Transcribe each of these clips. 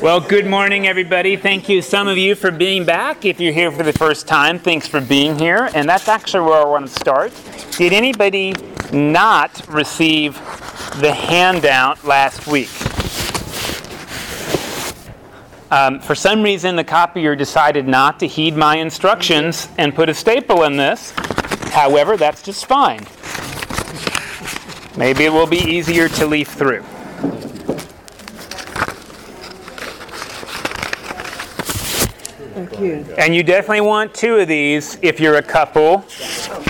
Well, good morning, everybody. Thank you, some of you, for being back. If you're here for the first time, thanks for being here. And that's actually where I want to start. Did anybody not receive the handout last week? Um, for some reason, the copier decided not to heed my instructions and put a staple in this. However, that's just fine. Maybe it will be easier to leaf through. You. And you definitely want two of these if you're a couple,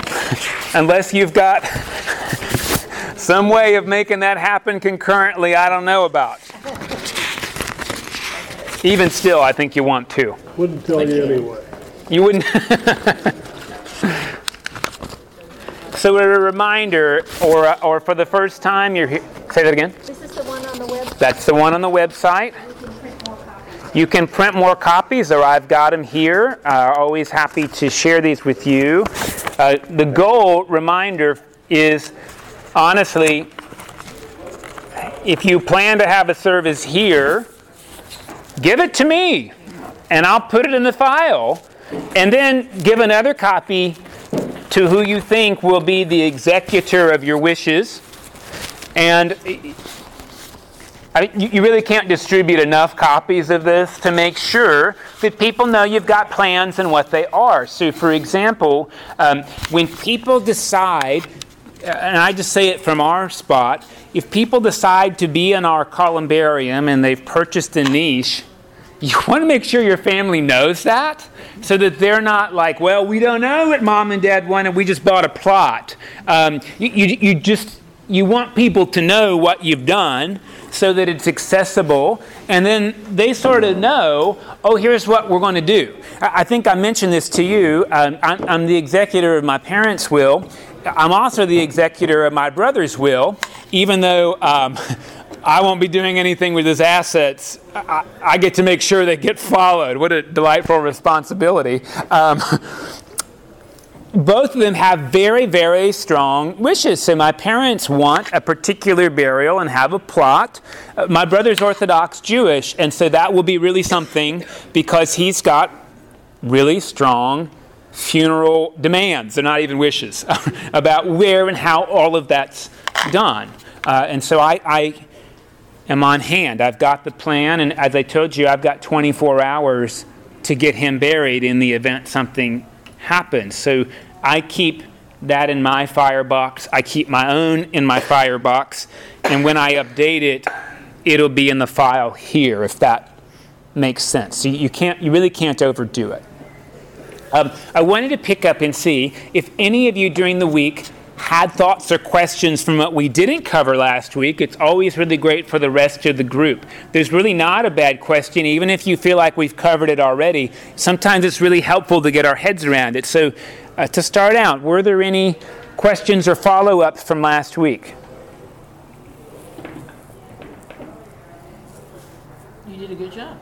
unless you've got some way of making that happen concurrently I don't know about. Even still, I think you want two. Wouldn't tell you anyway. You wouldn't. so, a reminder, or, or for the first time, you're here. Say that again. This is the one on the website. That's the one on the website. You can print more copies, or I've got them here. Uh, always happy to share these with you. Uh, the goal, reminder, is honestly, if you plan to have a service here, give it to me, and I'll put it in the file, and then give another copy to who you think will be the executor of your wishes. And I mean, you, really can't distribute enough copies of this to make sure that people know you've got plans and what they are. So, for example, um, when people decide, and I just say it from our spot, if people decide to be in our columbarium and they've purchased a niche, you want to make sure your family knows that so that they're not like, well, we don't know what mom and dad wanted, we just bought a plot. Um, you, you, you just you want people to know what you've done so that it's accessible and then they sort of know oh here's what we're going to do i think i mentioned this to you um, I'm, the executor of my parents will i'm also the executor of my brother's will even though um, I won't be doing anything with his assets. I, I, get to make sure they get followed. What a delightful responsibility. Um, both of them have very, very strong wishes. So my parents want a particular burial and have a plot. Uh, my brother's Orthodox Jewish, and so that will be really something because he's got really strong funeral demands. They're not even wishes about where and how all of that's done. Uh, and so I, I am on hand. I've got the plan, and as I told you, I've got 24 hours to get him buried in the event something happens. So I keep that in my firebox. I keep my own in my firebox. And when I update it, it'll be in the file here, if that makes sense. So you, can't, you really can't overdo it. Um, I wanted to pick up and see if any of you during the week had thoughts or questions from what we didn't cover last week, it's always really great for the rest of the group. There's really not a bad question, even if you feel like we've covered it already. Sometimes it's really helpful to get our heads around it. So, uh, to start out, were there any questions or follow ups from last week? You did a good job.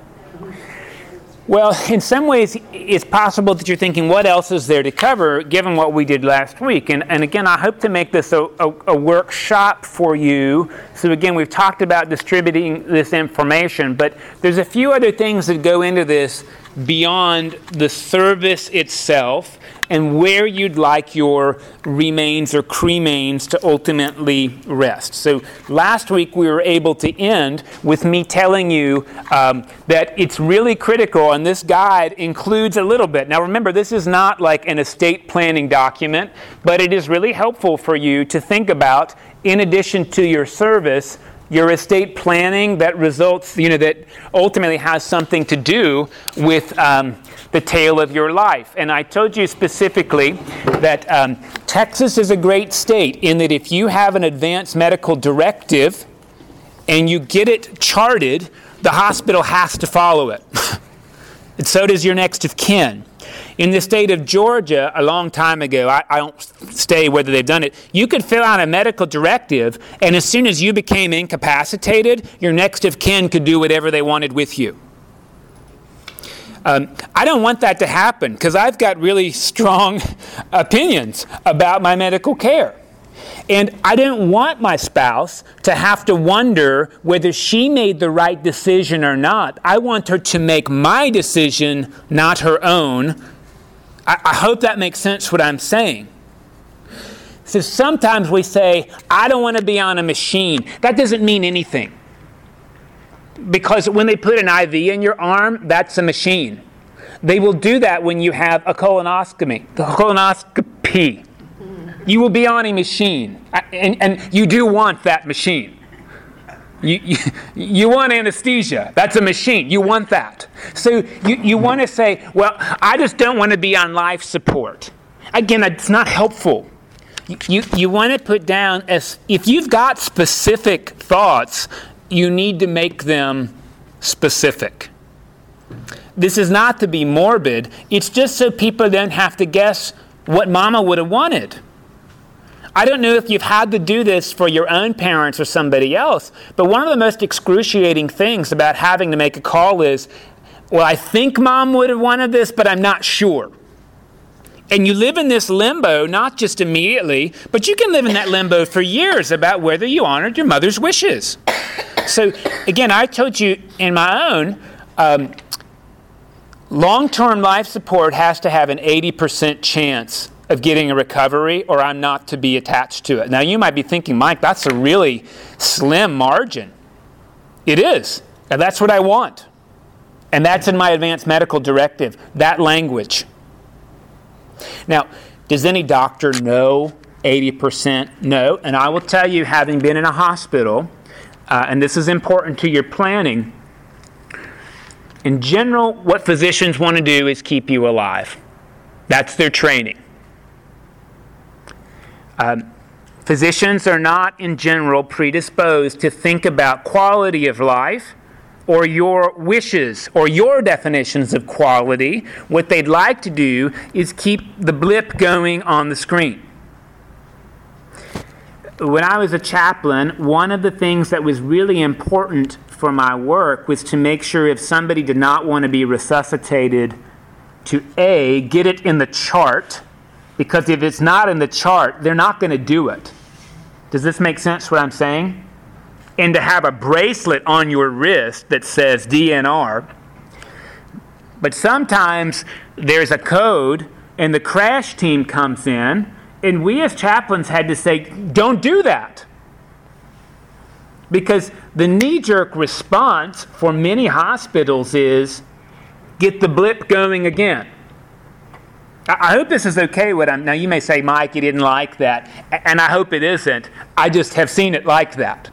Well, in some ways, it's possible that you're thinking, what else is there to cover given what we did last week? And, and again, I hope to make this a, a, a, workshop for you. So, again, we've talked about distributing this information, but there's a few other things that go into this beyond the service itself and where you'd like your remains or cremains to ultimately rest. So last week we were able to end with me telling you um, that it's really critical, and this guide includes a little bit. Now remember, this is not like an estate planning document, but it is really helpful for you to think about, in addition to your service, your estate planning that results, you know, that ultimately has something to do with um, the tale of your life. And I told you specifically that um, Texas is a great state in that if you have an advanced medical directive and you get it charted, the hospital has to follow it. and so does your next of kin. In the state of Georgia, a long time ago, I, I, don't stay whether they've done it, you could fill out a medical directive, and as soon as you became incapacitated, your next of kin could do whatever they wanted with you. Um, I don't want that to happen because I've got really strong opinions about my medical care. And I didn't want my spouse to have to wonder whether she made the right decision or not. I want her to make my decision, not her own. I, I hope that makes sense what I'm saying. So sometimes we say, I don't want to be on a machine. That doesn't mean anything. Because when they put an IV in your arm, that's a machine. They will do that when you have a colonoscopy. The colonoscopy. You will be on a machine, and, and you do want that machine. You, you, you, want anesthesia. That's a machine. You want that. So you, you want to say, well, I just don't want to be on life support. Again, it's not helpful. You, you want to put down, as, if you've got specific thoughts, you need to make them specific. This is not to be morbid, it's just so people don't have to guess what mama would have wanted. I don't know if you've had to do this for your own parents or somebody else, but one of the most excruciating things about having to make a call is, well, I think mom would have wanted this, but I'm not sure. And you live in this limbo, not just immediately, but you can live in that limbo for years about whether you honored your mother's wishes. So, again, I told you in my own, um, long term life support has to have an 80% chance of getting a recovery or I'm not to be attached to it. Now, you might be thinking, Mike, that's a really slim margin. It is. And that's what I want. And that's in my advanced medical directive, that language. Now, does any doctor know 80%? No. And I will tell you, having been in a hospital, uh, and this is important to your planning, in general, what physicians want to do is keep you alive. That's their training. Um, physicians are not, in general, predisposed to think about quality of life or your wishes or your definitions of quality. What they'd like to do is keep the blip going on the screen. When I was a chaplain, one of the things that was really important for my work was to make sure if somebody did not want to be resuscitated, to A, get it in the chart because if it's not in the chart, they're not going to do it. Does this make sense what I'm saying? And to have a bracelet on your wrist that says DNR. But sometimes there's a code and the crash team comes in, and we as chaplains had to say, don't do that. Because the knee jerk response for many hospitals is get the blip going again. I hope this is okay. What I'm now, you may say, Mike, you didn't like that, and I hope it isn't. I just have seen it like that.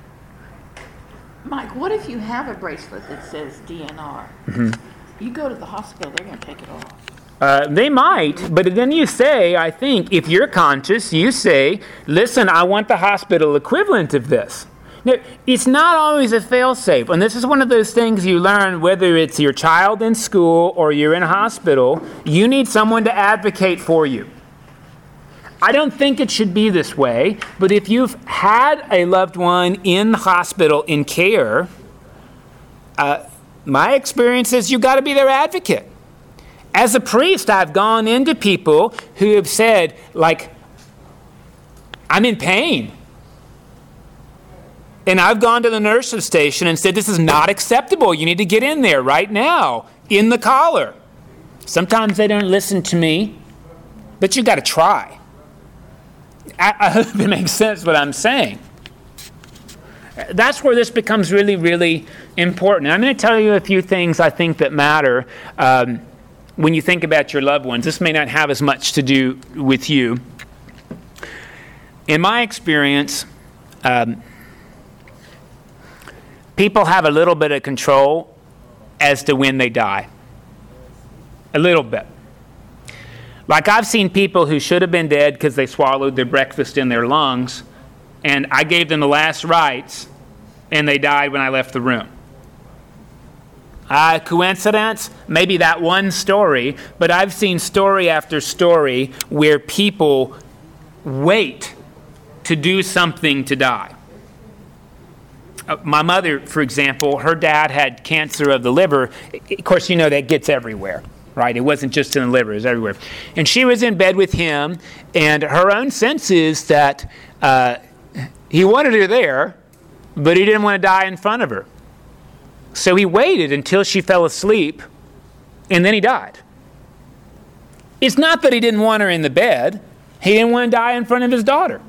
Mike, what if you have a bracelet that says DNR? Mm-hmm. You go to the hospital, they're going to take it off. Uh, they might, but then you say, I think, if you're conscious, you say, listen, I want the hospital equivalent of this. Now, it's not always a failsafe, and this is one of those things you learn whether it's your child in school or you're in hospital. You need someone to advocate for you. I don't think it should be this way, but if you've had a loved one in the hospital in care, uh, my experience is you've got to be their advocate. As a priest, I've gone into people who have said, like, I'm in pain. And I've gone to the nurse's station and said, This is not acceptable. You need to get in there right now, in the collar. Sometimes they don't listen to me, but you got to try. I, hope it makes sense what I'm saying. That's where this becomes really, really important. I'm going to tell you a few things I think that matter um, when you think about your loved ones. This may not have as much to do with you. In my experience, um, people have a little bit of control as to when they die. A little bit. Like I've seen people who should have been dead because they swallowed their breakfast in their lungs, and I gave them the last rites, and they died when I left the room. Uh, coincidence? Maybe that one story, but I've seen story after story where people wait to do something to die. Uh, my mother, for example, her dad had cancer of the liver. Of course, you know that gets everywhere. Right? It wasn't just in the liver, it was everywhere. And she was in bed with him, and her own sense is that uh, he wanted her there, but he didn't want to die in front of her. So he waited until she fell asleep, and then he died. It's not that he didn't want her in the bed, he didn't want to die in front of his daughter.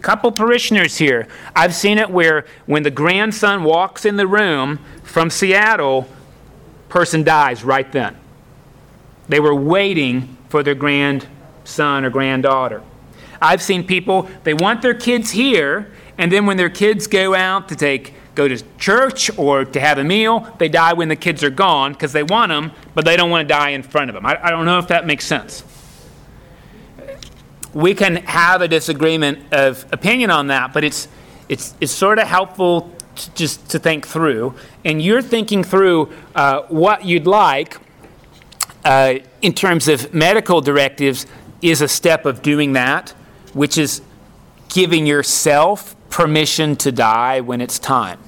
Couple parishioners here. I've seen it where when the grandson walks in the room from Seattle, person dies right then. They were waiting for their grandson or granddaughter. I've seen people, they want their kids here, and then when their kids go out to take go to church or to have a meal, they die when the kids are gone because they want them, but they don't want to die in front of them. I, I don't know if that makes sense. We can have a disagreement of opinion on that, but it's, it's, it's sort of helpful just to think through. And you're thinking through uh, what you'd like uh, in terms of medical directives is a step of doing that, which is giving yourself permission to die when it's time.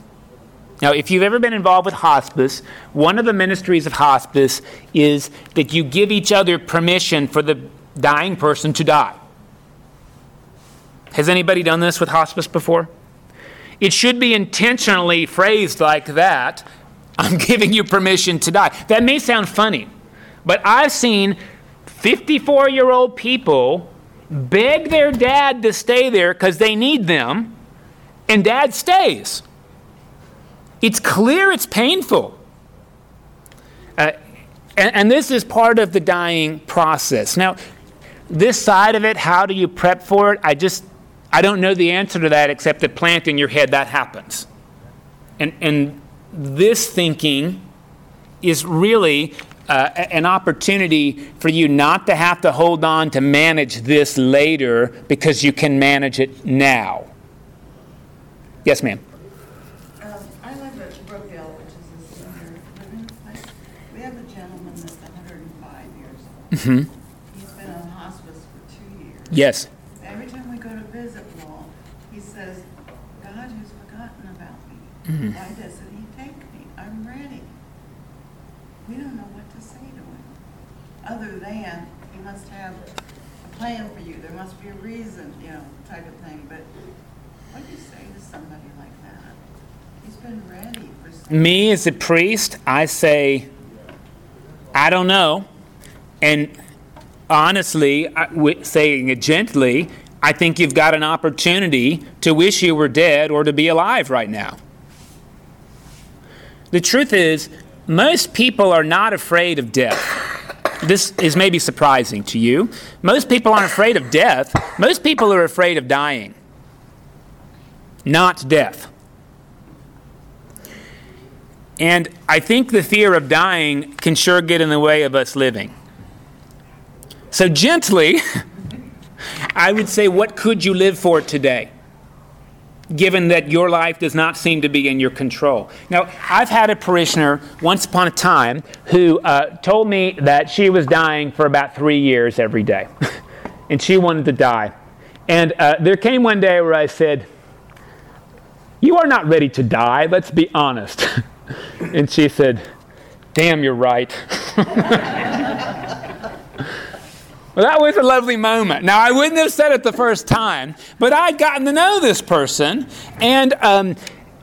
Now, if you've ever been involved with hospice, one of the ministries of hospice is that you give each other permission for the dying person to die. Has anybody done this with hospice before? It should be intentionally phrased like that I'm giving you permission to die. That may sound funny, but I've seen 54 year old people beg their dad to stay there because they need them, and dad stays. It's clear it's painful. Uh, and, and this is part of the dying process. Now, this side of it, how do you prep for it? I just, I don't know the answer to that except that plant in your head that happens. And, and this thinking is really uh, an opportunity for you not to have to hold on to manage this later because you can manage it now. Yes, ma'am. Mm-hmm. He's been on hospice for two years. Yes. Every time we go to visit Walt, he says, God has forgotten about me. Mm-hmm. Why doesn't he take me? I'm ready. We don't know what to say to him, other than he must have a plan for you. There must be a reason, you know, type of thing. But what do you say to somebody like that? He's been ready for. So Me as a priest, I say, I don't know. And honestly, saying it gently, I think you've got an opportunity to wish you were dead or to be alive right now. The truth is, most people are not afraid of death. This is maybe surprising to you. Most people aren't afraid of death. Most people are afraid of dying, not death. And I think the fear of dying can sure get in the way of us living. So, gently, I would say, what could you live for today? Given that your life does not seem to be in your control. Now, I've had a parishioner once upon a time who uh, told me that she was dying for about three years every day, and she wanted to die. And uh, there came one day where I said, You are not ready to die, let's be honest. and she said, Damn, you're right. Well, that was a lovely moment. Now, I wouldn't have said it the first time, but I'd gotten to know this person. And um,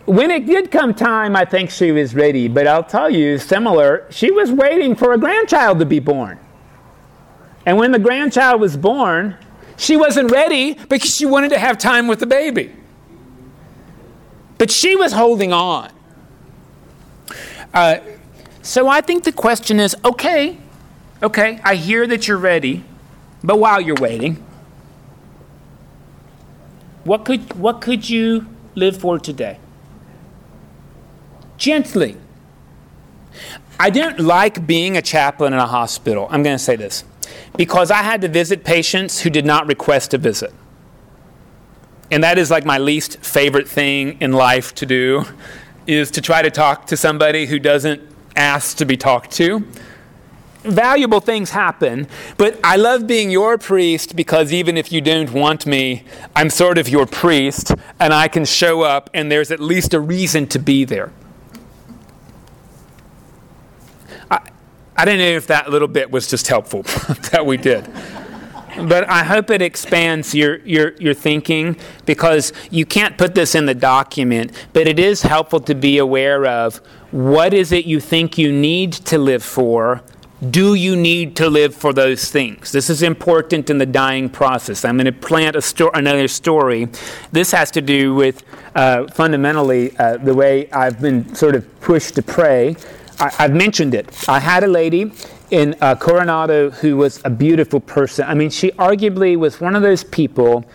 when it did come time, I think she was ready. But I'll tell you, similar, she was waiting for a grandchild to be born. And when the grandchild was born, she wasn't ready because she wanted to have time with the baby. But she was holding on. Uh, so I think the question is okay, okay, I hear that you're ready. But while you're waiting, what could, what could you live for today? Gently. I didn't like being a chaplain in a hospital. I'm going to say this because I had to visit patients who did not request a visit. And that is like my least favorite thing in life to do is to try to talk to somebody who doesn't ask to be talked to valuable things happen, but I love being your priest because even if you don't want me, I'm sort of your priest and I can show up and there's at least a reason to be there. I, I don't know if that little bit was just helpful that we did. But I hope it expands your, your, your thinking because you can't put this in the document, but it is helpful to be aware of what is it you think you need to live for do you need to live for those things? This is important in the dying process. I'm going to plant sto- another story. This has to do with uh, fundamentally uh, the way I've been sort of pushed to pray. I- have mentioned it. I had a lady in uh, Coronado who was a beautiful person. I mean, she arguably was one of those people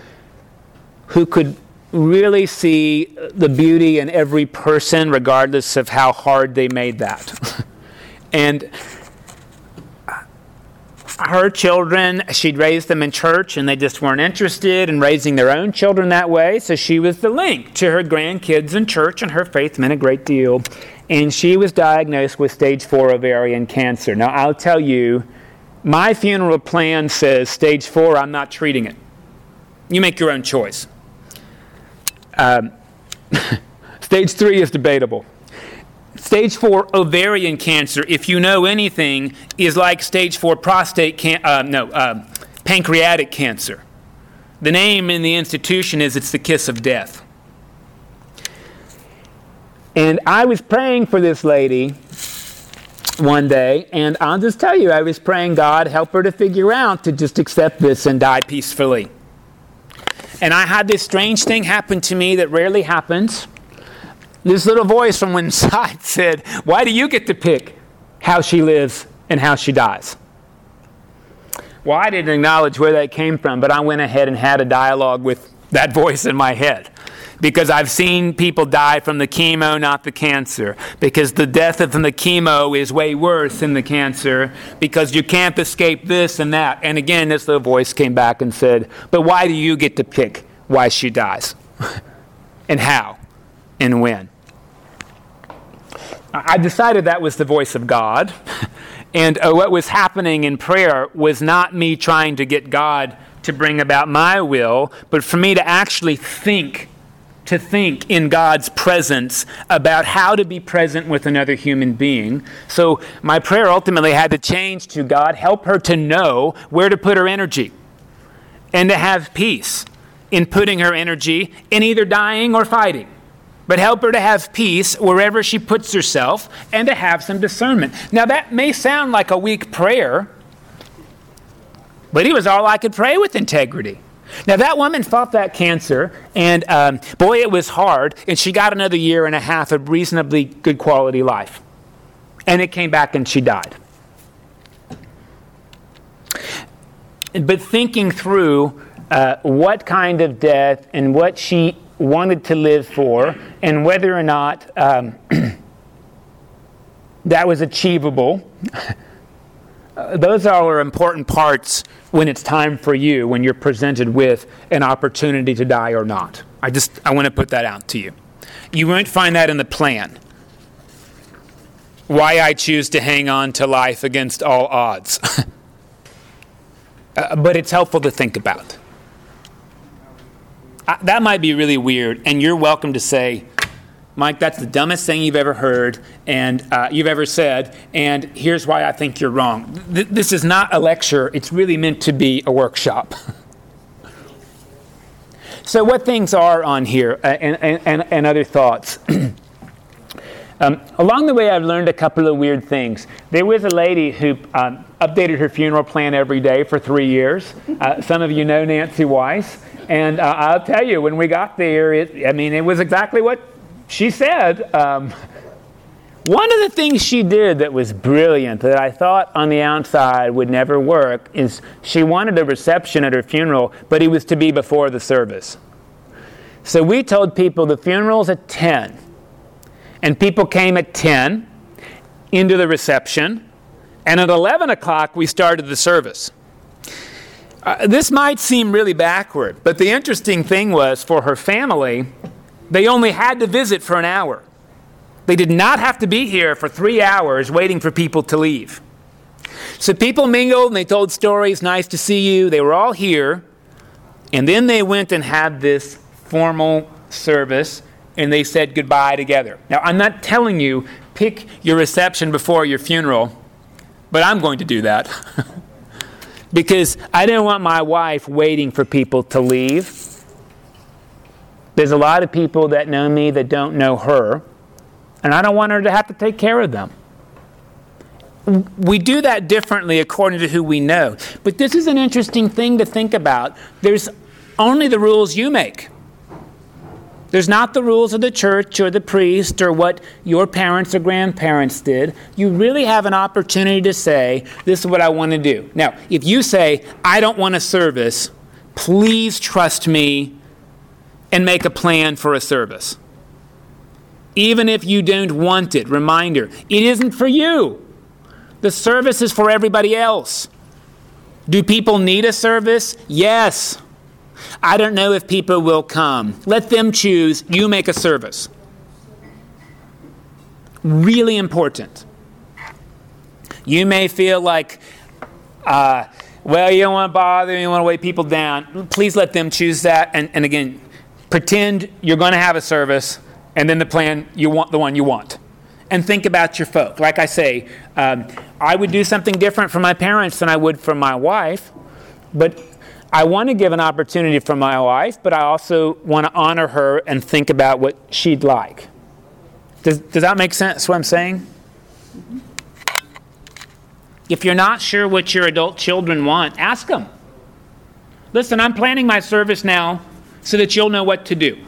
who could really see the beauty in every person, regardless of how hard they made that. and her children, she'd raised them in church and they just weren't interested in raising their own children that way. So she was the link to her grandkids in church, and her faith meant a great deal. And she was diagnosed with stage four ovarian cancer. Now, I'll tell you, my funeral plan says stage four, I'm not treating it. You make your own choice. Um, stage three is debatable. Stage four ovarian cancer, if you know anything, is like stage four prostate can- uh, no uh, pancreatic cancer. The name in the institution is it's the kiss of death. And I was praying for this lady one day, and I'll just tell you, I was praying, God, help her to figure out to just accept this and die peacefully. And I had this strange thing happen to me that rarely happens. This little voice from inside said, Why do you get to pick how she lives and how she dies? Well, I didn't acknowledge where that came from, but I went ahead and had a dialogue with that voice in my head. Because I've seen people die from the chemo, not the cancer. Because the death from the chemo is way worse than the cancer. Because you can't escape this and that. And again, this little voice came back and said, But why do you get to pick why she dies? and how? And when? I decided that was the voice of God. And uh, what was happening in prayer was not me trying to get God to bring about my will, but for me to actually think, to think in God's presence about how to be present with another human being. So my prayer ultimately had to change to God, help her to know where to put her energy and to have peace in putting her energy in either dying or fighting but help her to have peace wherever she puts herself and to have some discernment. Now, that may sound like a weak prayer, but it was all I could pray with integrity. Now, that woman fought that cancer, and um, boy, it was hard, and she got another year and a half of reasonably good quality life. And it came back and she died. But thinking through uh, what kind of death and what she wanted to live for and whether or not um, that was achievable. Those are all important parts when it's time for you, when you're presented with an opportunity to die or not. I just I want to put that out to you. You won't find that in the plan. Why I choose to hang on to life against all odds. uh, but it's helpful to think about that might be really weird, and you're welcome to say, Mike, that's the dumbest thing you've ever heard and uh, you've ever said, and here's why I think you're wrong. Th- this is not a lecture, it's really meant to be a workshop. so, what things are on here uh, and, and, and other thoughts? Um, along the way, I've learned a couple of weird things. There was a lady who um, updated her funeral plan every day for three years. Uh, some of you know Nancy Weiss. And uh, I'll tell you, when we got there, it, I mean, it was exactly what she said. Um, one of the things she did that was brilliant, that I thought on the outside would never work, is she wanted a reception at her funeral, but it was to be before the service. So we told people the funeral's at 10. And people came at 10 into the reception, and at 11 o'clock we started the service. Uh, this might seem really backward, but the interesting thing was for her family, they only had to visit for an hour. They did not have to be here for three hours waiting for people to leave. So people mingled and they told stories, nice to see you. They were all here. And then they went and had this formal service and they said goodbye together. Now, I'm not telling you pick your reception before your funeral but I'm going to do that. because I don't want my wife waiting for people to leave. There's a lot of people that know me that don't know her, and I don't want her to have to take care of them. We do that differently according to who we know. But this is an interesting thing to think about. There's only the rules you make. There's not the rules of the church or the priest or what your parents or grandparents did. You really have an opportunity to say, This is what I want to do. Now, if you say, I don't want a service, please trust me and make a plan for a service. Even if you don't want it, reminder, it isn't for you. The service is for everybody else. Do people need a service? Yes. I don't know if people will come. Let them choose. You make a service. Really important. You may feel like, uh, well, you don't want to bother, you want to weigh people down. Please let them choose that. And, and again, pretend you're going to have a service, and then the plan you want the one you want. And think about your folk. Like I say, um, I would do something different for my parents than I would for my wife, but I want to give an opportunity for my wife, but I also want to honor her and think about what she'd like. Does, does that make sense, what I'm saying? If you're not sure what your adult children want, ask them. Listen, I'm planning my service now so that you'll know what to do.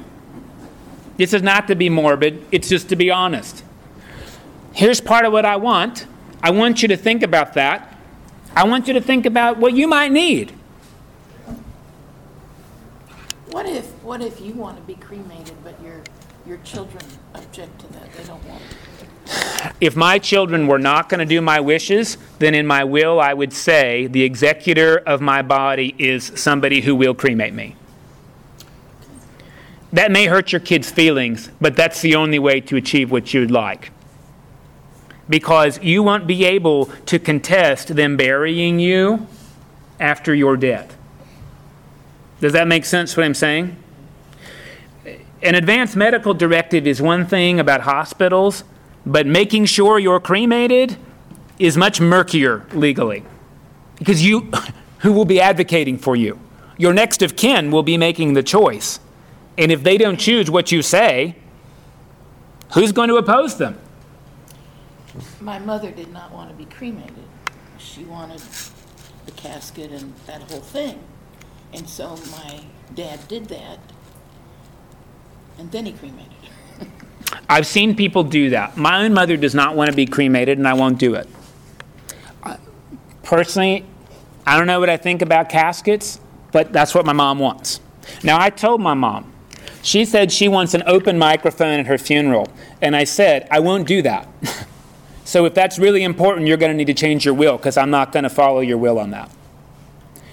This is not to be morbid, it's just to be honest. Here's part of what I want. I want you to think about that. I want you to think about what you might need. What if, what if you want to be cremated, but your, your children object to that? They don't want. If my children were not going to do my wishes, then in my will I would say the executor of my body is somebody who will cremate me. That may hurt your kids' feelings, but that's the only way to achieve what you'd like. Because you won't be able to contest them burying you after your death. Does that make sense what I'm saying? An advanced medical directive is one thing about hospitals, but making sure you're cremated is much murkier legally. Because you, who will be advocating for you? Your next of kin will be making the choice. And if they don't choose what you say, who's going to oppose them? My mother did not want to be cremated. She wanted the casket and that whole thing. And so my dad did that, and then he cremated her. I've seen people do that. My own mother does not want to be cremated, and I won't do it. Personally, I don't know what I think about caskets, but that's what my mom wants. Now, I told my mom, she said she wants an open microphone at her funeral, and I said, I won't do that. so if that's really important, you're going to need to change your will, because I'm not going to follow your will on that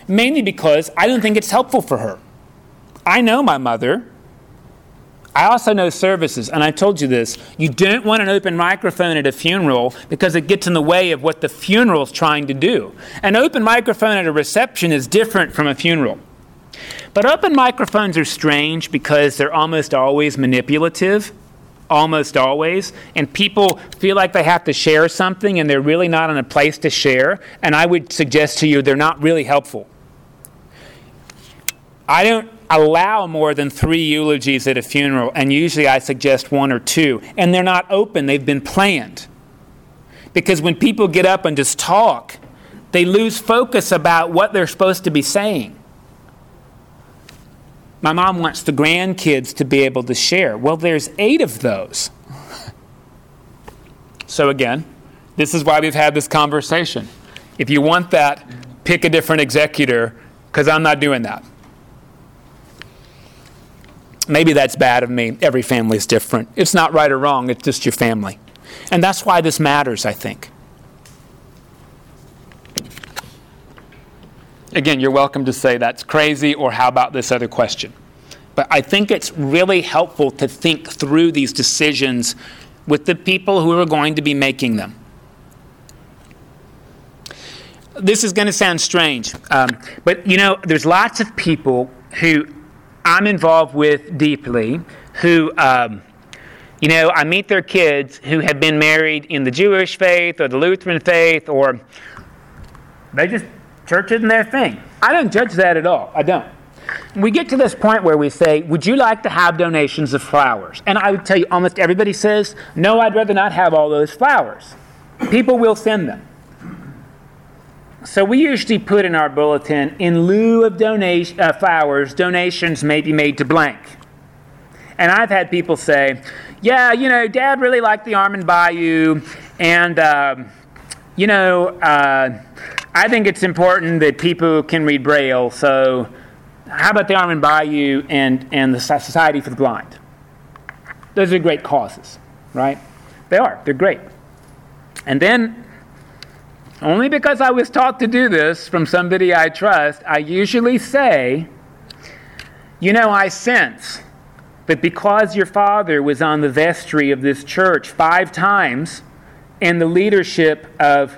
mainly because I don't think it's helpful for her. I know my mother. I also know services, and I told you this. You don't want an open microphone at a funeral because it gets in the way of what the funeral's trying to do. An open microphone at a reception is different from a funeral. But open microphones are strange because they're almost always manipulative, almost always, and people feel like they have to share something and they're really not in a place to share, and I would suggest to you they're not really helpful. I don't allow more than three eulogies at a funeral, and usually I suggest one or two. And they're not open, they've been planned. Because when people get up and just talk, they lose focus about what they're supposed to be saying. My mom wants the grandkids to be able to share. Well, there's eight of those. So, again, this is why we've had this conversation. If you want that, pick a different executor, because I'm not doing that. Maybe that's bad of me. Every family is different. It's not right or wrong, it's just your family. And that's why this matters, I think. Again, you're welcome to say that's crazy or how about this other question. But I think it's really helpful to think through these decisions with the people who are going to be making them. This is going to sound strange, um, but you know, there's lots of people who I'm involved with deeply who um, you know, I meet their kids who have been married in the Jewish faith or the Lutheran faith, or they just, church isn't their thing. I don't judge that at all. I don't. We get to this point where we say, Would you like to have donations of flowers? And I would tell you, almost everybody says, No, I'd rather not have all those flowers. People will send them. So we usually put in our bulletin, in lieu of donation, uh, flowers, donations may be made to blank. And I've had people say, yeah, you know, Dad really liked the Armand Bayou, and, um, you know, uh, I think it's important that people can read Braille, so how about the Armand Bayou and, and the Society for the Blind? Those are great causes, right? They are, they're great. And then, only because I was taught to do this from somebody I trust, I usually say, you know, I sense that because your father was on the vestry of this church five times and the leadership of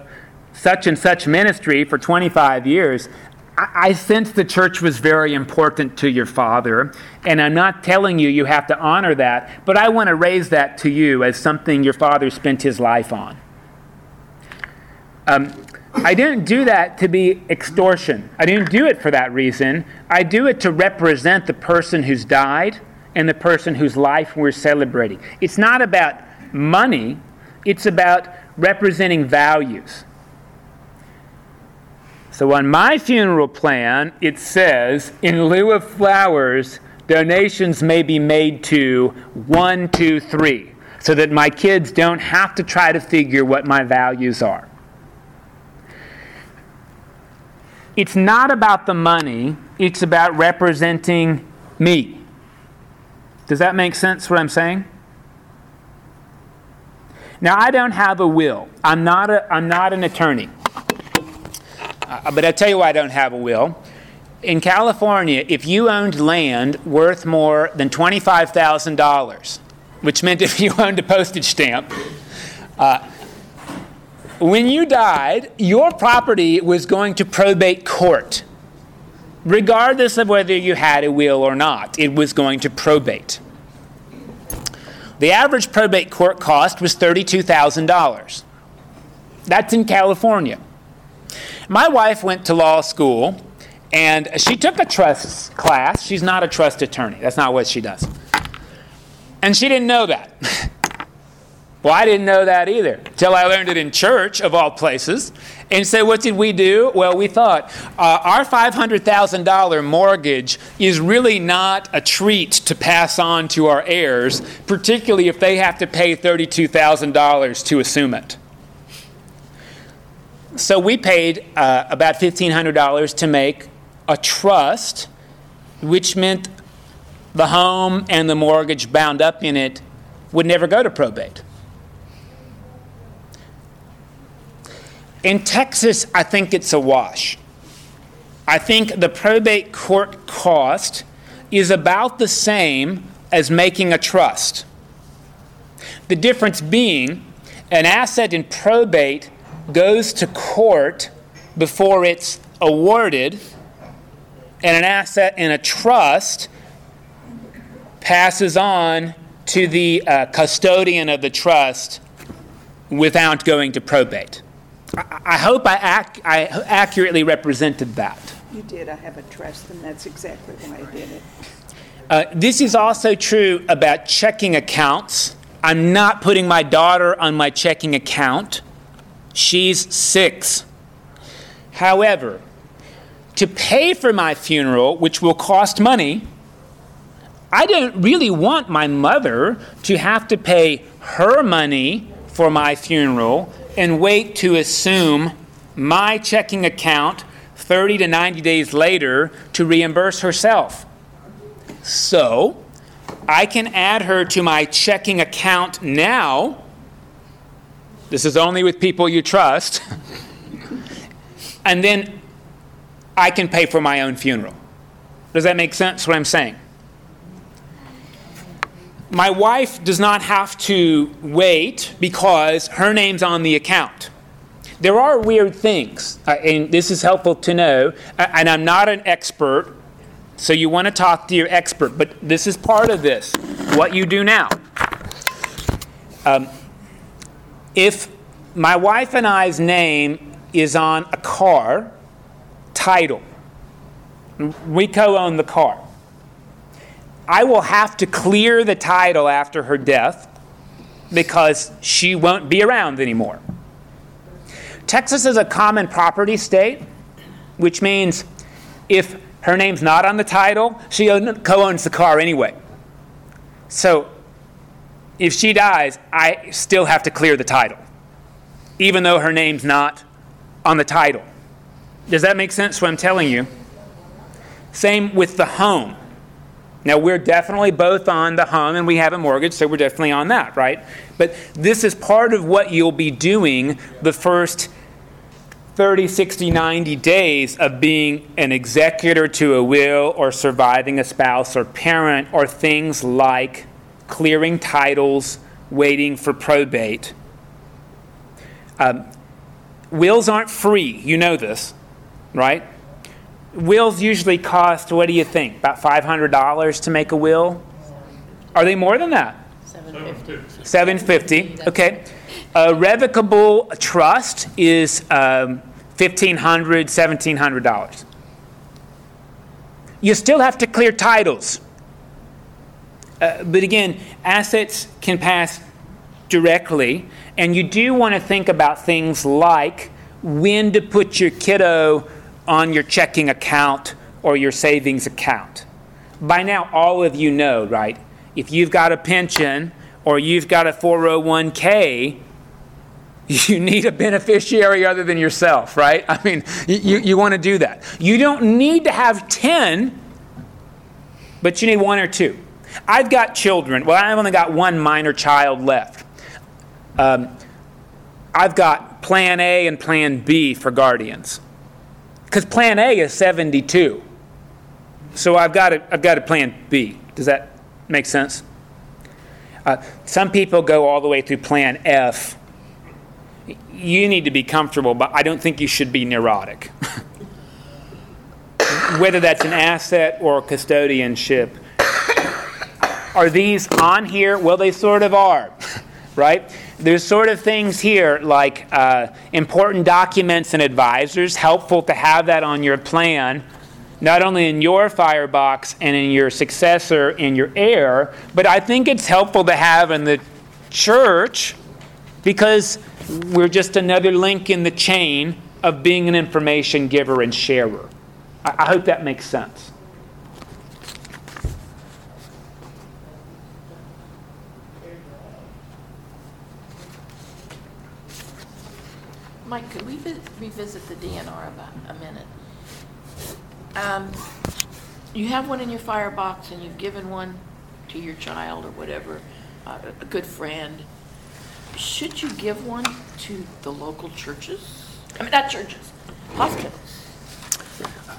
such and such ministry for 25 years, I, sense the church was very important to your father. And I'm not telling you you have to honor that, but I want to raise that to you as something your father spent his life on. Um, I didn't do that to be extortion. I didn't do it for that reason. I do it to represent the person who's died and the person whose life we're celebrating. It's not about money, it's about representing values. So on my funeral plan, it says in lieu of flowers, donations may be made to one, two, three, so that my kids don't have to try to figure what my values are. It's not about the money, it's about representing me. Does that make sense what I'm saying? Now, I don't have a will. I'm not, a, I'm not an attorney. Uh, but I tell you why I don't have a will. In California, if you owned land worth more than $25,000, which meant if you owned a postage stamp, uh, when you died, your property was going to probate court regardless of whether you had a will or not, it was going to probate. The average probate court cost was $32,000. That's in California. My wife went to law school and she took a trust class. She's not a trust attorney, that's not what she does. And she didn't know that. Well, I didn't know that either till I learned it in church, of all places. And so, what did we do? Well, we thought uh, our $500,000 mortgage is really not a treat to pass on to our heirs, particularly if they have to pay $32,000 to assume it. So, we paid uh, about $1,500 to make a trust, which meant the home and the mortgage bound up in it would never go to probate. In Texas, I think it's a wash. I think the probate court cost is about the same as making a trust. The difference being an asset in probate goes to court before it's awarded, and an asset in a trust passes on to the uh, custodian of the trust without going to probate. I hope I, ac- I accurately represented that. You did. I have a trust, and that's exactly why I did it. Uh, this is also true about checking accounts. I'm not putting my daughter on my checking account. She's six. However, to pay for my funeral, which will cost money, I don't really want my mother to have to pay her money for my funeral and wait to assume my checking account 30 to 90 days later to reimburse herself. So, I can add her to my checking account now. This is only with people you trust. and then I can pay for my own funeral. Does that make sense what I'm saying? My wife does not have to wait because her name's on the account. There are weird things, uh, and this is helpful to know. Uh, and I'm not an expert, so you want to talk to your expert, but this is part of this. What you do now. Um, if my wife and I's name is on a car, title, we co own the car. I will have to clear the title after her death because she won't be around anymore. Texas is a common property state, which means if her name's not on the title, she co owns the car anyway. So if she dies, I still have to clear the title, even though her name's not on the title. Does that make sense what I'm telling you? Same with the home. Now, we're definitely both on the home and we have a mortgage, so we're definitely on that, right? But this is part of what you'll be doing the first 30, 60, 90 days of being an executor to a will or surviving a spouse or parent or things like clearing titles, waiting for probate. Um, wills aren't free, you know this, right? Wills usually cost, what do you think, about $500 to make a will? Are they more than that? 750. 750 okay a revocable trust is um, $1500 $1700 you still have to clear titles uh, but again assets can pass directly and you do want to think about things like when to put your kiddo on your checking account or your savings account. By now, all of you know, right? If you've got a pension or you've got a 401k, you need a beneficiary other than yourself, right? I mean, you, you want to do that. You don't need to have 10, but you need one or two. I've got children. Well, I've only got one minor child left. Um, I've got plan A and plan B for guardians. Because plan A is 72. So I've got, a, I've got a plan B. Does that make sense? Uh, some people go all the way through plan F. You need to be comfortable, but I don't think you should be neurotic. Whether that's an asset or a custodianship. Are these on here? Well, they sort of are, right? There's sort of things here like uh, important documents and advisors, helpful to have that on your plan, not only in your firebox and in your successor and your heir, but I think it's helpful to have in the church because we're just another link in the chain of being an information giver and sharer. I, I hope that makes sense. Mike, could we vi- revisit the DNR about a minute? Um, You have one in your firebox and you've given one to your child or whatever, uh, a good friend. Should you give one to the local churches? I mean, not churches, hospitals.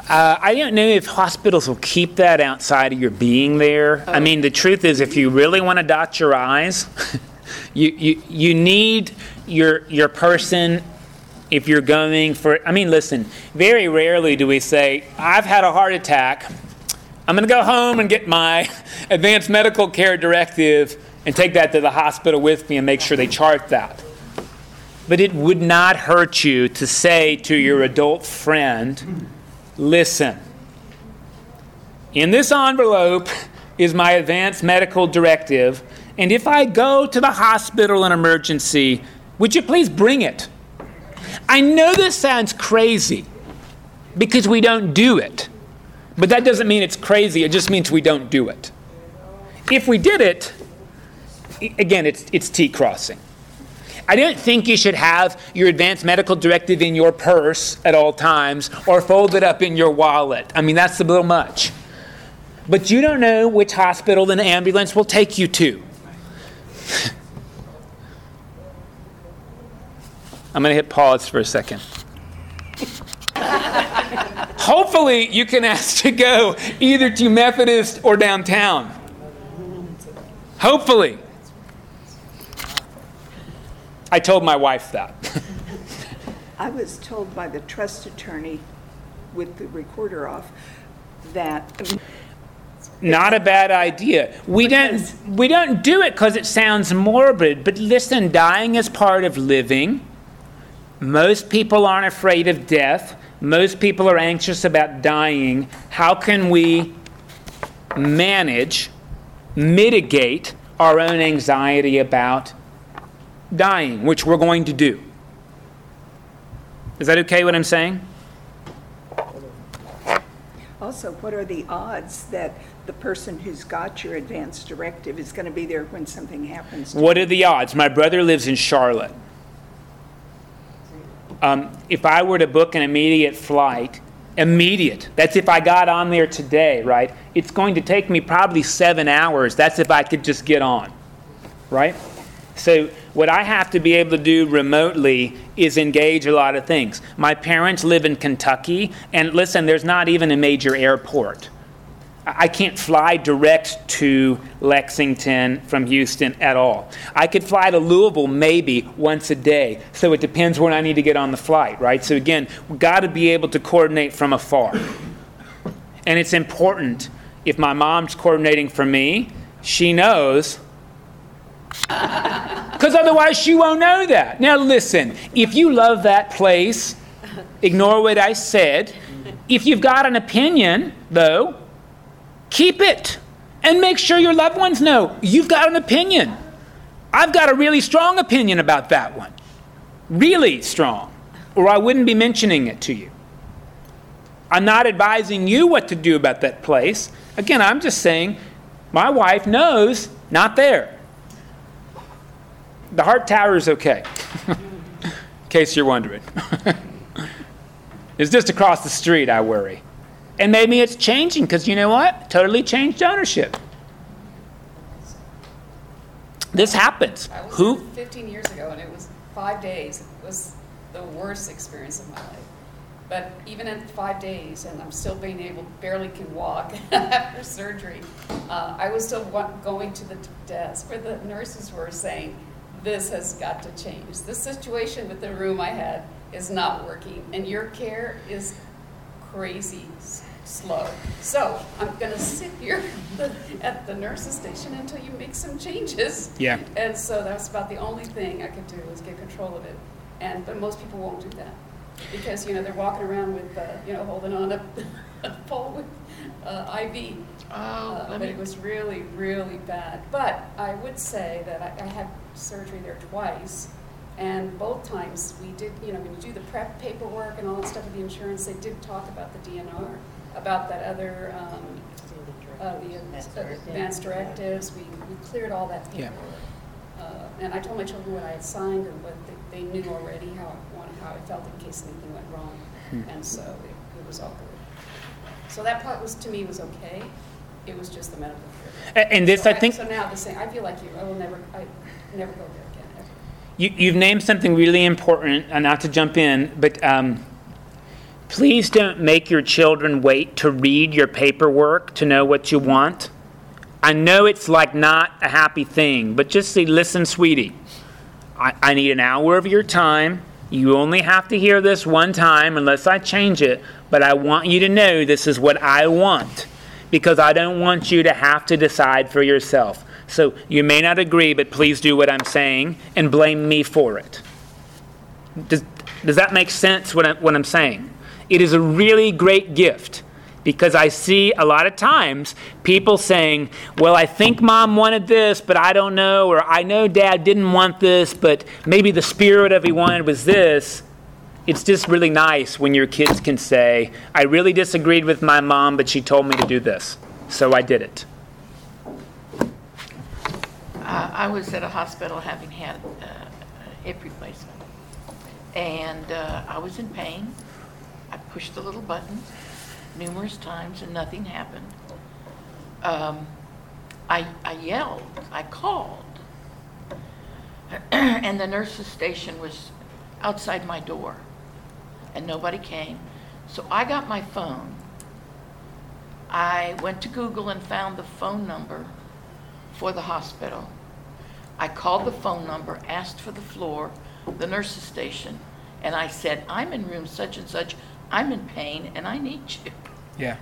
Uh, I don't know if hospitals will keep that outside of your being there. I mean, the truth is, if you really want to dot your I's, you, you, you need your, your person if you're going for, I mean, listen, very rarely do we say, I've had a heart attack. I'm going to go home and get my advanced medical care directive and take that to the hospital with me and make sure they chart that. But it would not hurt you to say to your adult friend, listen, in this envelope is my advanced medical directive, and if I go to the hospital in emergency, would you please bring it? I know this sounds crazy because we don't do it. But that doesn't mean it's crazy, it just means we don't do it. If we did it, again, it's, it's T crossing. I don't think you should have your advanced medical directive in your purse at all times or folded up in your wallet. I mean, that's a little much. But you don't know which hospital an ambulance will take you to. I'm going to hit pause for a second. Hopefully, you can ask to go either to Methodist or downtown. Hopefully. I told my wife that. I was told by the trust attorney with the recorder off that not a bad idea. We don't we don't do it because it sounds morbid, but listen, dying is part of living. Most people aren't afraid of death. Most people are anxious about dying. How can we manage, mitigate our own anxiety about dying, which we're going to do? Is that okay what I'm saying? Also, what are the odds that the person who's got your advance directive is going to be there when something happens to What are the odds? My brother lives in Charlotte. Um, if I were to book an immediate flight, immediate, that's if I got on there today, right? It's going to take me probably seven hours. That's if I could just get on, right? So, what I have to be able to do remotely is engage a lot of things. My parents live in Kentucky, and listen, there's not even a major airport. I can't fly direct to Lexington from Houston at all. I could fly to Louisville maybe once a day. So it depends when I need to get on the flight, right? So again, we've got to be able to coordinate from afar. And it's important if my mom's coordinating for me, she knows. Because otherwise, she won't know that. Now, listen, if you love that place, ignore what I said. If you've got an opinion, though, keep it and make sure your loved ones know you've got an opinion. I've got a really strong opinion about that one. Really strong. Or I wouldn't be mentioning it to you. I'm not advising you what to do about that place. Again, I'm just saying my wife knows not there. The heart Tower is okay, in case you're wondering. it's just across the street, I worry. And maybe it's changing because you know what? Totally changed ownership. This happens. I was Who? 15 years ago, and it was five days. It was the worst experience of my life. But even in five days, and I'm still being able, barely can walk after surgery, uh, I was still going to the desk where the nurses were saying, "This has got to change. This situation with the room I had is not working, and your care is crazy slow. So I'm going to sit here at the nurse's station until you make some changes." Yeah. And so that's about the only thing I could do was get control of it. And, but most people won't do that. Because, you know, they're walking around with, uh, you know, holding on to a pole with uh, IV. Oh, Uh, let But me, it was really, really bad. But I would say that I, I had surgery there twice. And both times we did, you know, when you do the prep paperwork and all that stuff with the insurance, they did talk about the DNR, about that other, um, uh, the advanced directives. We, we cleared all that Yeah. paperwork. Uh, And I told my children what I had signed and what they- they knew already, how I wanted, how I felt in case anything went wrong. Hmm. And so it, it was all good. So that part was, to me, was okay. It was just the medical care. A- And this, So I think, So now the same, I feel like you, I will never, I never go there again, ever. You, you've named something really important, and not to jump in, but um, please don't make your children wait to read your paperwork to know what you want. I know it's like not a happy thing, but just say, listen, sweetie, I, I need an hour of your time. You only have to hear this one time unless I change it, but I want you to know this is what I want because I don't want you to have to decide for yourself. So you may not agree, but please do what I'm saying and blame me for it. Does, does that make sense what, I, what I'm saying? It is a really great gift because I see a lot of times people saying, Well, I think mom wanted this, but I don't know, or I know dad didn't want this, but maybe the spirit of he wanted was this. It's just really nice when your kids can say, I really disagreed with my mom, but she told me to do this, so I did it. Uh, I was at a hospital having had uh, a hip replacement. And uh, I was in pain. I pushed the little button numerous times and nothing happened. Um, I, I yelled, I called. and the nurse's station was outside my door and nobody came. So I got my phone. I went to Google and found the phone number for the hospital. I called the phone number, asked for the floor, the nurse's station, and I said, I'm in room such and such, I'm in pain, and I need you. Yeah.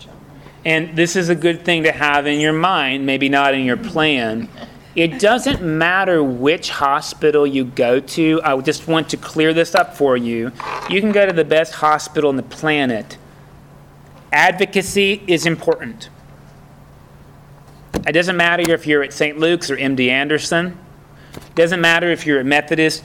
and this is a good thing to have in your mind, maybe not in your plan. It doesn't matter which hospital you go to. I just want to clear this up for you. You can go to the best hospital on the planet. Advocacy is important. It doesn't matter if you're at St. Luke's or MD Anderson. It doesn't matter if you're a Methodist.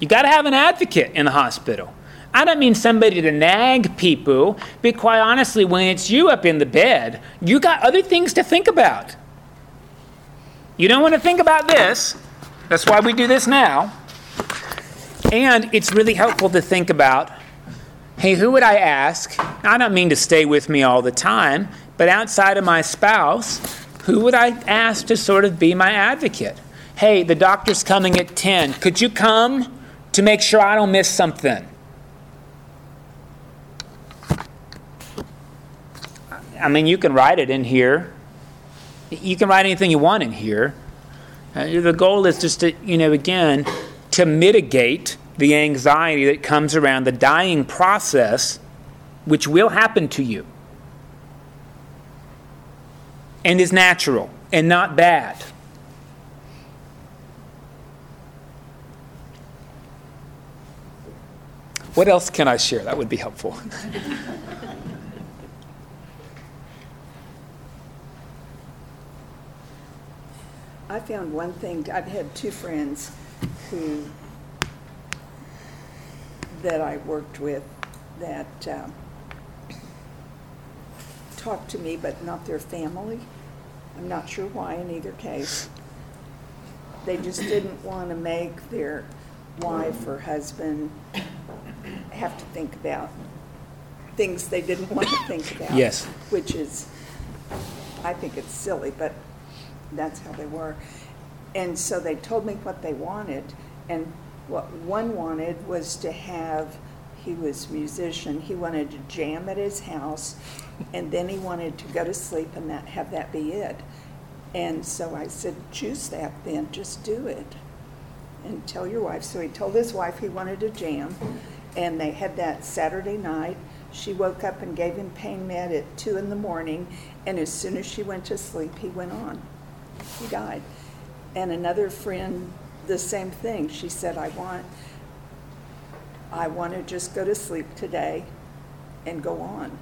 You got to have an advocate in the hospital. I don't mean somebody to nag people, but quite honestly, when it's you up in the bed, you got other things to think about. You don't want to think about this. That's why we do this now. And it's really helpful to think about hey, who would I ask? I don't mean to stay with me all the time, but outside of my spouse, who would I ask to sort of be my advocate? Hey, the doctor's coming at 10. Could you come to make sure I don't miss something? I mean, you can write it in here. You can write anything you want in here. Uh, the goal is just to, you know, again, to mitigate the anxiety that comes around the dying process, which will happen to you and is natural and not bad. What else can I share? That would be helpful. I found one thing, I've had two friends who, that I worked with, that um, talked to me, but not their family. I'm not sure why in either case. They just didn't want to make their wife or husband have to think about things they didn't want to think about. Yes. Which is, I think it's silly, but that's how they were. And so they told me what they wanted, and what one wanted was to have, he was musician, he wanted to jam at his house, and then he wanted to go to sleep and that, have that be it. And so I said, choose that then, just do it. And tell your wife. So he told his wife he wanted to jam, and they had that Saturday night. She woke up and gave him pain med at two in the morning, and as soon as she went to sleep, he went on. He died. And another friend, the same thing. She said, I want, I want to just go to sleep today and go on.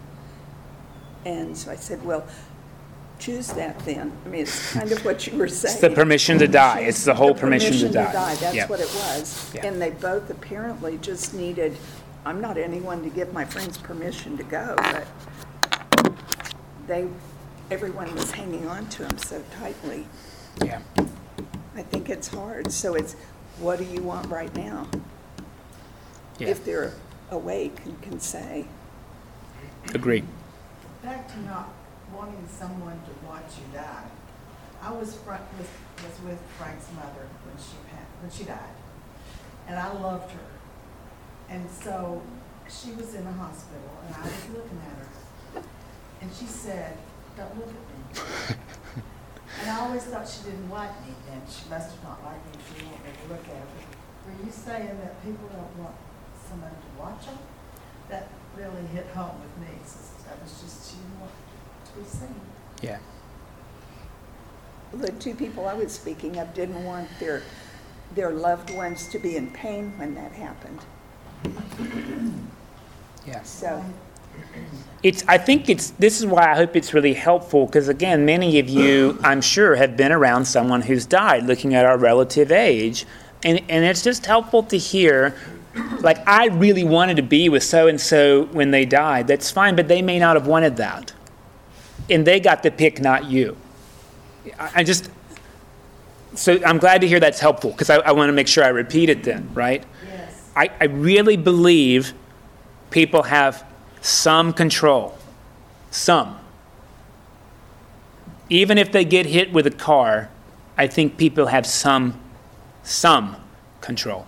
And so I said, well, choose that then. I mean, it's kind of what you were saying. It's the permission to die. It's the whole the permission to die. That's what it was. Yeah. And they both apparently just needed, I'm not anyone to give my friends permission to go, but they, everyone was hanging on to them so tightly. Yeah. I think it's hard. So it's, what do you want right now? Yeah. If they're awake and can say. Agree. Back to not wanting someone to watch you die. I was front, was, was with Frank's mother when she when she died. And I loved her. And so she was in the hospital and I was looking at her. And she said, don't look at me. And I always thought she didn't like me then. She must have not liked me. If she didn't want me to look at her. Were you saying that people don't want somebody to watch them? That really hit home with me. So That was just, she didn't want to be seen. Yeah. The two people I was speaking of didn't want their, their loved ones to be in pain when that happened. Yeah. So, It's, I think it's, this is why I hope it's really helpful, because again, many of you, I'm sure, have been around someone who's died, looking at our relative age. And, and it's just helpful to hear, like, I really wanted to be with so and so when they died. That's fine, but they may not have wanted that. And they got to pick, not you. I, I just, so I'm glad to hear that's helpful, because I, I want to make sure I repeat it then, right? Yes. I, I really believe people have some control. Some. Even if they get hit with a car, I think people have some, some control.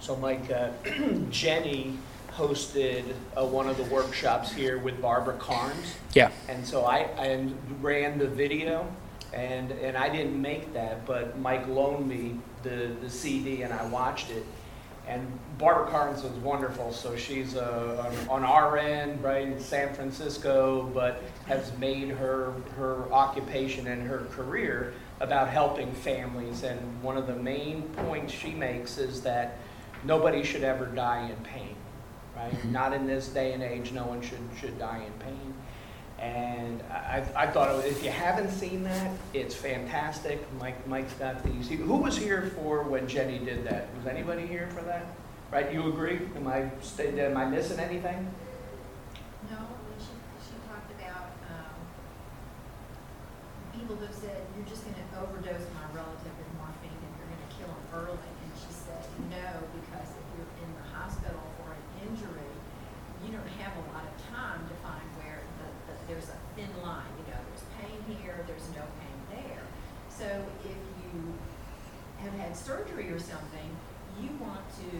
So Mike, uh, Jenny hosted uh, one of the workshops here with Barbara Karnes. Yeah. And so I, I ran the video and, and I didn't make that, but Mike loaned me the, the CD and I watched it. And Barbara Karnes was wonderful. So she's uh, on, on our end, right in San Francisco, but has made her her occupation and her career about helping families. And one of the main points she makes is that nobody should ever die in pain, right? Not in this day and age, no one should should die in pain. And I, I thought if you haven't seen that, it's fantastic. Mike, Mike's got these. Who was here for when Jenny did that? Was anybody here for that? Right? You agree? Am I am I missing anything? No, when she, she talked about, um, people who said, you're just gonna overdose my relative with morphine and you're gonna kill him early. And she said, no, because if you're in the hospital for an injury, you don't have a lot of time to find where the, the, there's a thin line, you know, there's pain here, there's no pain there. So if you have had surgery or something, you want to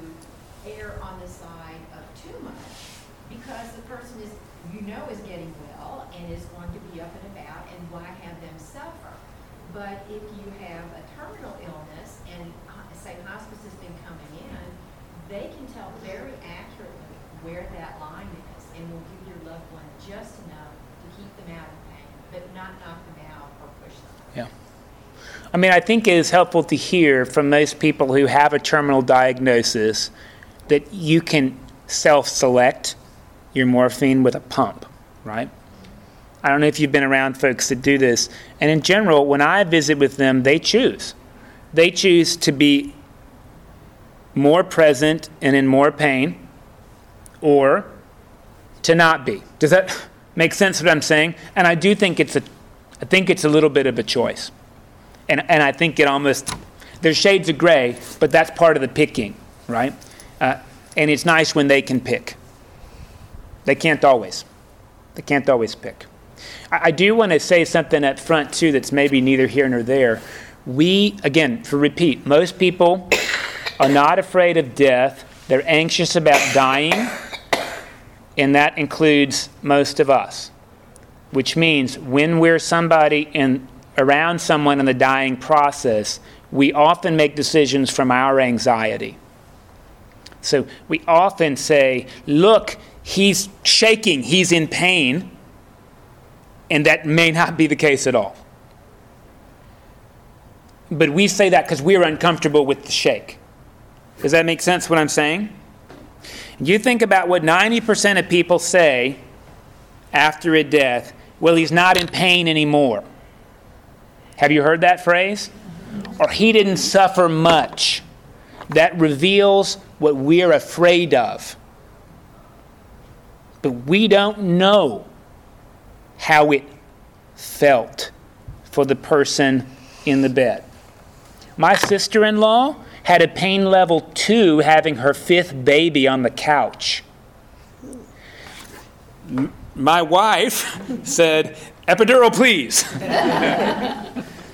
err on the side of too much because the person is, you know, is getting well and is going to be up and about, and why have them suffer? But if you have a terminal illness and, say, hospice has been coming in, they can tell very accurately where that line is and will give your loved one just enough to keep them out of pain, but not knock them out or push them. Yeah. I mean, I think it is helpful to hear from those people who have a terminal diagnosis that you can self select your morphine with a pump, right? I don't know if you've been around folks that do this. And in general, when I visit with them, they choose. They choose to be more present and in more pain or to not be. Does that make sense what I'm saying? And I do think it's a I think it's a little bit of a choice. And and I think it almost there's shades of gray, but that's part of the picking, right? Uh, and it's nice when they can pick. They can't always. They can't always pick. I, I do want to say something up front, too, that's maybe neither here nor there. We, again, for repeat, most people are not afraid of death. They're anxious about dying, and that includes most of us. Which means when we're somebody in, around someone in the dying process, we often make decisions from our anxiety. So we often say, look, he's shaking, he's in pain, and that may not be the case at all. But we say that because we're uncomfortable with the shake. Does that make sense what I'm saying? You think about what 90% of people say after a death well, he's not in pain anymore. Have you heard that phrase? Or he didn't suffer much. That reveals what we're afraid of. But we don't know how it felt for the person in the bed. My sister in law had a pain level two having her fifth baby on the couch. My wife said, Epidural, please.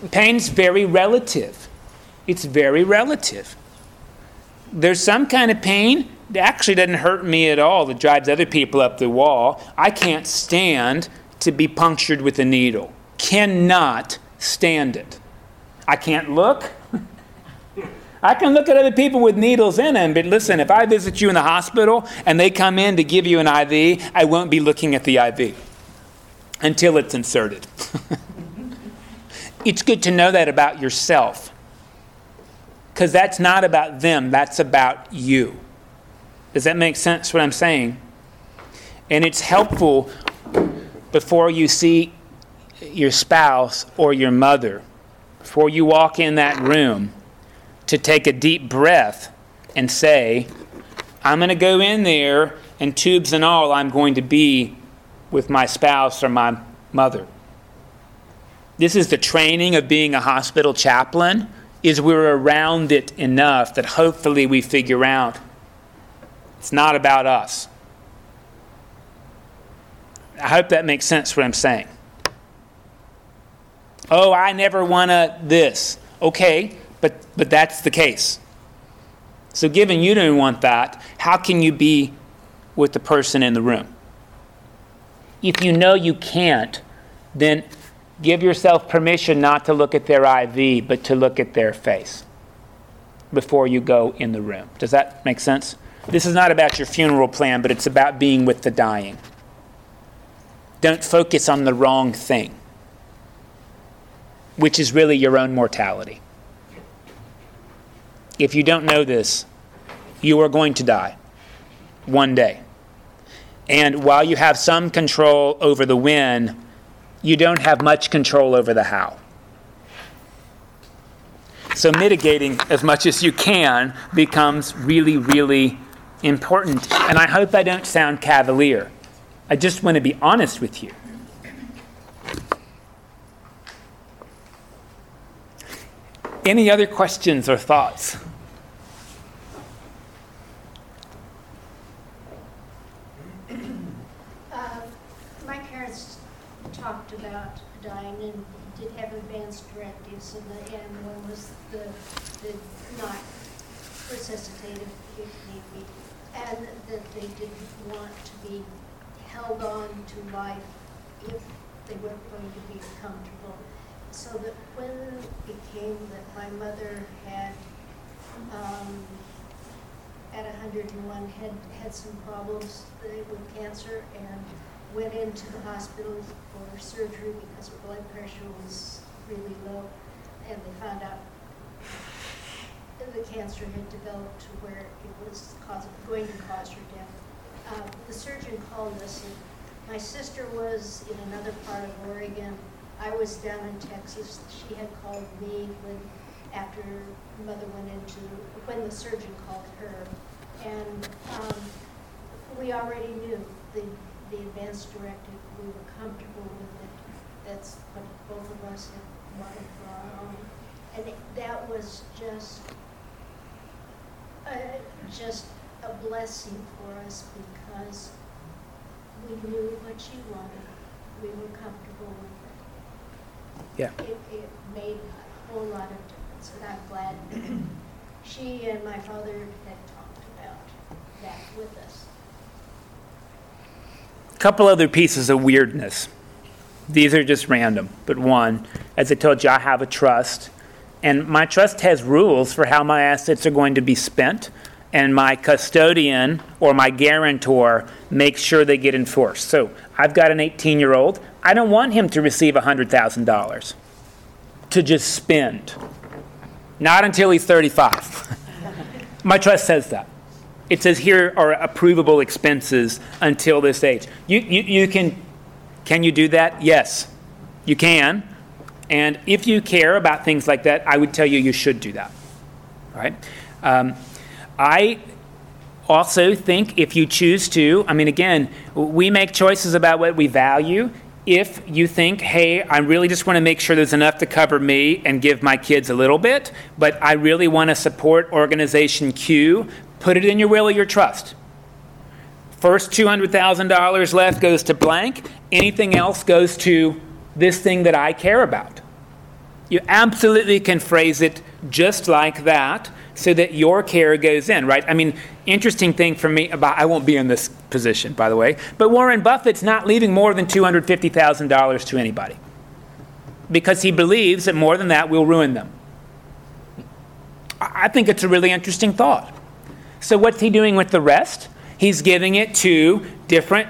Pain's very relative. It's very relative there's some kind of pain that actually doesn't hurt me at all that drives other people up the wall. I can't stand to be punctured with a needle. Cannot stand it. I can't look. I can look at other people with needles in them, but listen, if I visit you in the hospital and they come in to give you an IV, I won't be looking at the IV until it's inserted. it's good to know that about yourself because that's not about them, that's about you. Does that make sense what I'm saying? And it's helpful before you see your spouse or your mother, before you walk in that room, to take a deep breath and say, I'm going to go in there, and tubes and all, I'm going to be with my spouse or my mother. This is the training of being a hospital chaplain is we're around it enough that hopefully we figure out it's not about us. I hope that makes sense what I'm saying. Oh, I never want to this. Okay, but, but that's the case. So, given you don't want that, how can you be with the person in the room? If you know you can't, then give yourself permission not to look at their IV, but to look at their face. before you go in the room. Does that make sense? This is not about your funeral plan, but it's about being with the dying. Don't focus on the wrong thing, which is really your own mortality. If you don't know this, you are going to die one day. And while you have some control over the when, you don't have much control over the how. So, mitigating as much as you can becomes really, really important. And I hope I don't sound cavalier. I just want to be honest with you. Any other questions or thoughts? Uh, My parents talked about dying and did have advanced directives, and the, and one was the, the not resuscitative if need be, and that they didn't want to be held on to life if they weren't going to be comfortable. So that when it became that my mother had, um, at 101 had had some problems uh, with cancer and went into the hospital for surgery because her blood pressure was really low. And they found out the cancer had developed to where it was going to cause her death. Uh, The surgeon called us, and my sister was in another part of Oregon. I was down in Texas. She had called me when, after mother went into, when the surgeon called her. And um, we already knew the, the advanced directive, we were comfortable with it. That's what both of us had wanted for our own. And it- that was just, uh, just a blessing for us because we knew what she wanted. We were comfortable with Yeah. it. It, it made a whole lot of difference, and I'm glad she and my father had talked about that with us. A couple other pieces of weirdness. These are just random, but one, as I told you, I have a trust, and my trust has rules for how my assets are going to be spent, and my custodian or my guarantor makes sure they get enforced. So I've got an 18 year old. I don't want him to receive $100,000 to just spend. Not until he's 35. my trust says that. It says here are approvable expenses until this age. You, you, you can, can you do that? Yes, you can. And if you care about things like that, I would tell you you should do that. Right? Um, I also think if you choose to, I mean, again, we make choices about what we value. If you think, hey, I really just want to make sure there's enough to cover me and give my kids a little bit, but I really want to support organization Q, put it in your will or your trust. First $200,000 left goes to blank, anything else goes to this thing that I care about. You absolutely can phrase it just like that so that your care goes in, right? I mean, interesting thing for me about, I won't be in this position, by the way, but Warren Buffett's not leaving more than $250,000 to anybody because he believes that more than that will ruin them. I think it's a really interesting thought. So, what's he doing with the rest? He's giving it to different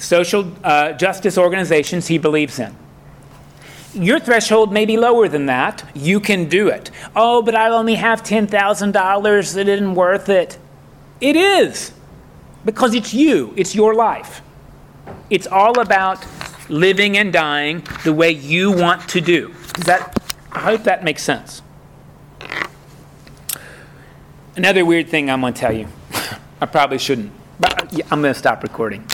social uh, justice organizations he believes in. Your threshold may be lower than that. You can do it. Oh, but I only have $10,000. It isn't worth it. It is. Because it's you, it's your life. It's all about living and dying the way you want to do. Does that, I hope that makes sense. Another weird thing I'm going to tell you. I probably shouldn't, but I'm going to stop recording.